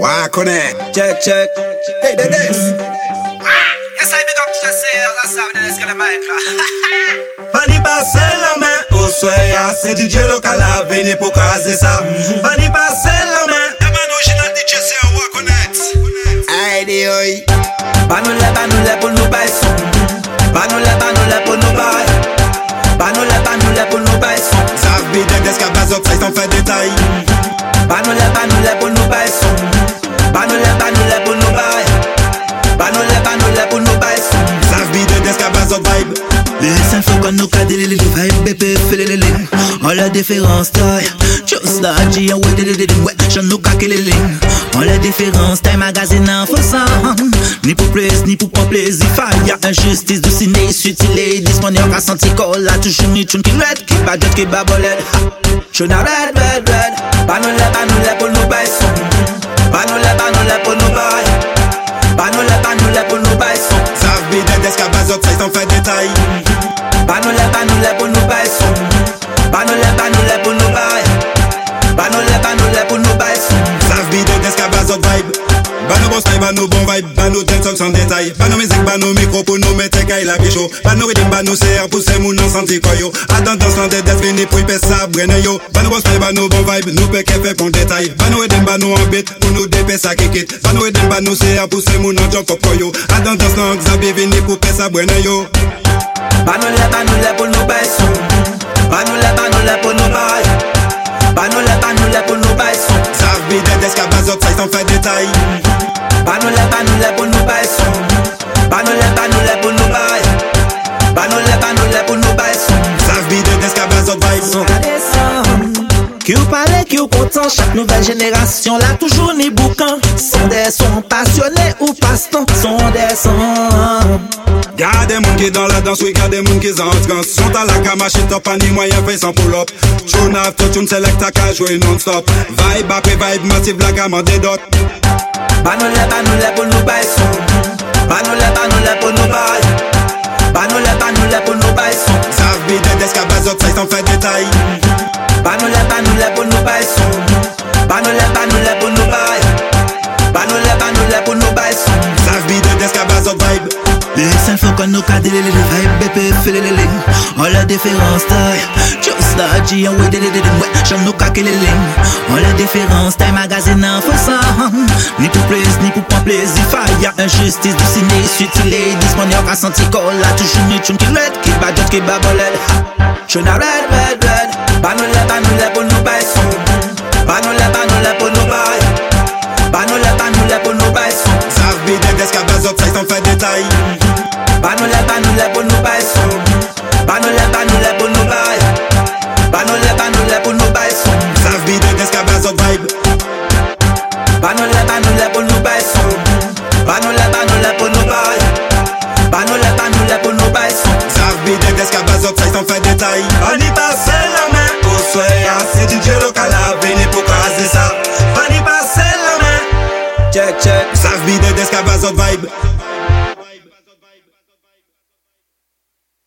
Wakone, check, check. Hey, de des Ah, yasay mi gok chese Rasa vene eske de mayek la Pani pase la men ou soya Se DJ lokal la vene pou kaze sa. Pani pase la men. Eman oujinal DJ se wakone Ay de oy Banoule, banoule pou nou bay son Banoule, banoule pou nou bay Banoule, banoule pou nou bay son Zav bi de des ka bazok say son fe detay la différence taille Just like G ouais des ouais j'en nous caque les lignes On la différence taille magazine en faisant Ni pour plaisir ni pour pas plaisir Faille injustice du ciné sutilé Disponible à senti colle La touche ni tune qui red Qui badget qui babolette Je n'ai red, red, red. Banule, banule pour nous bailler son. Banule, banule pour nous bailler. Banule, banule pour nous bailler son. Ça vit Dedes qui a base up, ça s'en fait détail. Banule, banule pour nous bailler son. Banule, sans détail. Bano musique, bano micro pour nous mettre kay la bicho Bano rhythm, bano CR pour ces moun en senti koyo Attendance sans Dedes vini pour y pèse ça brenne yo. Bano boss time, bano bon vibe, nous pe fait pour détail. Bano rhythm, bano en beat, pour nous dépêcher ça kikit Bano rhythm, bano CR pour ces moun en jump up koyo Attendance sans Xavier vini pour pèse ça yo. Banule, banule pour nous bailler son. Banule, banule pour nous bailler. Chaque nouvelle génération là toujours ni boucan. Sont des sons passionnés ou passe-temps, sont des sons. Y'a des moun qui dans la danse, oui, y'a des moun qui en trans Sont à la camachine, top, pas ni moyen, fait sans pull-up Tune after tune, select à qu'à jouer non-stop Vibe après vibe, massive, la gamme des dots Banule, banule pour nous bailler son. Banule, banule pour nous bailler. Banule, banule pour nous bailler son. Qui a base up, ça s'en fait détail Banule pour nous bailler. Banule, banule pour nous bailler. Son. Ça vit Dedes qui a up vibe Les cinq fois qu'on nous cadre les vibe bébé fait les les On la différence taille Just ouais des des des ouais j'en nous caque les lignes. On la Ni pour plaisir ni pas plaisir. Faille injustice du ciné sutilé Disponible à senti La ni red babolette Je n'ai red, red, red. Sak tan fè detay Banoule, banoule pou nou bay son Banoule, banoule pou nou bay Banoule, banoule pou nou bay son Sav bi de deska bezot vibe Banoule, banoule pou nou bay son Banoule, banoule pou nou bay Banoule, banoule pou nou bay son Sav bi de deska bezot sak tan fè detay Ani pase la men ou swaya Check, check. Ça vit Dedes qui a base up vibe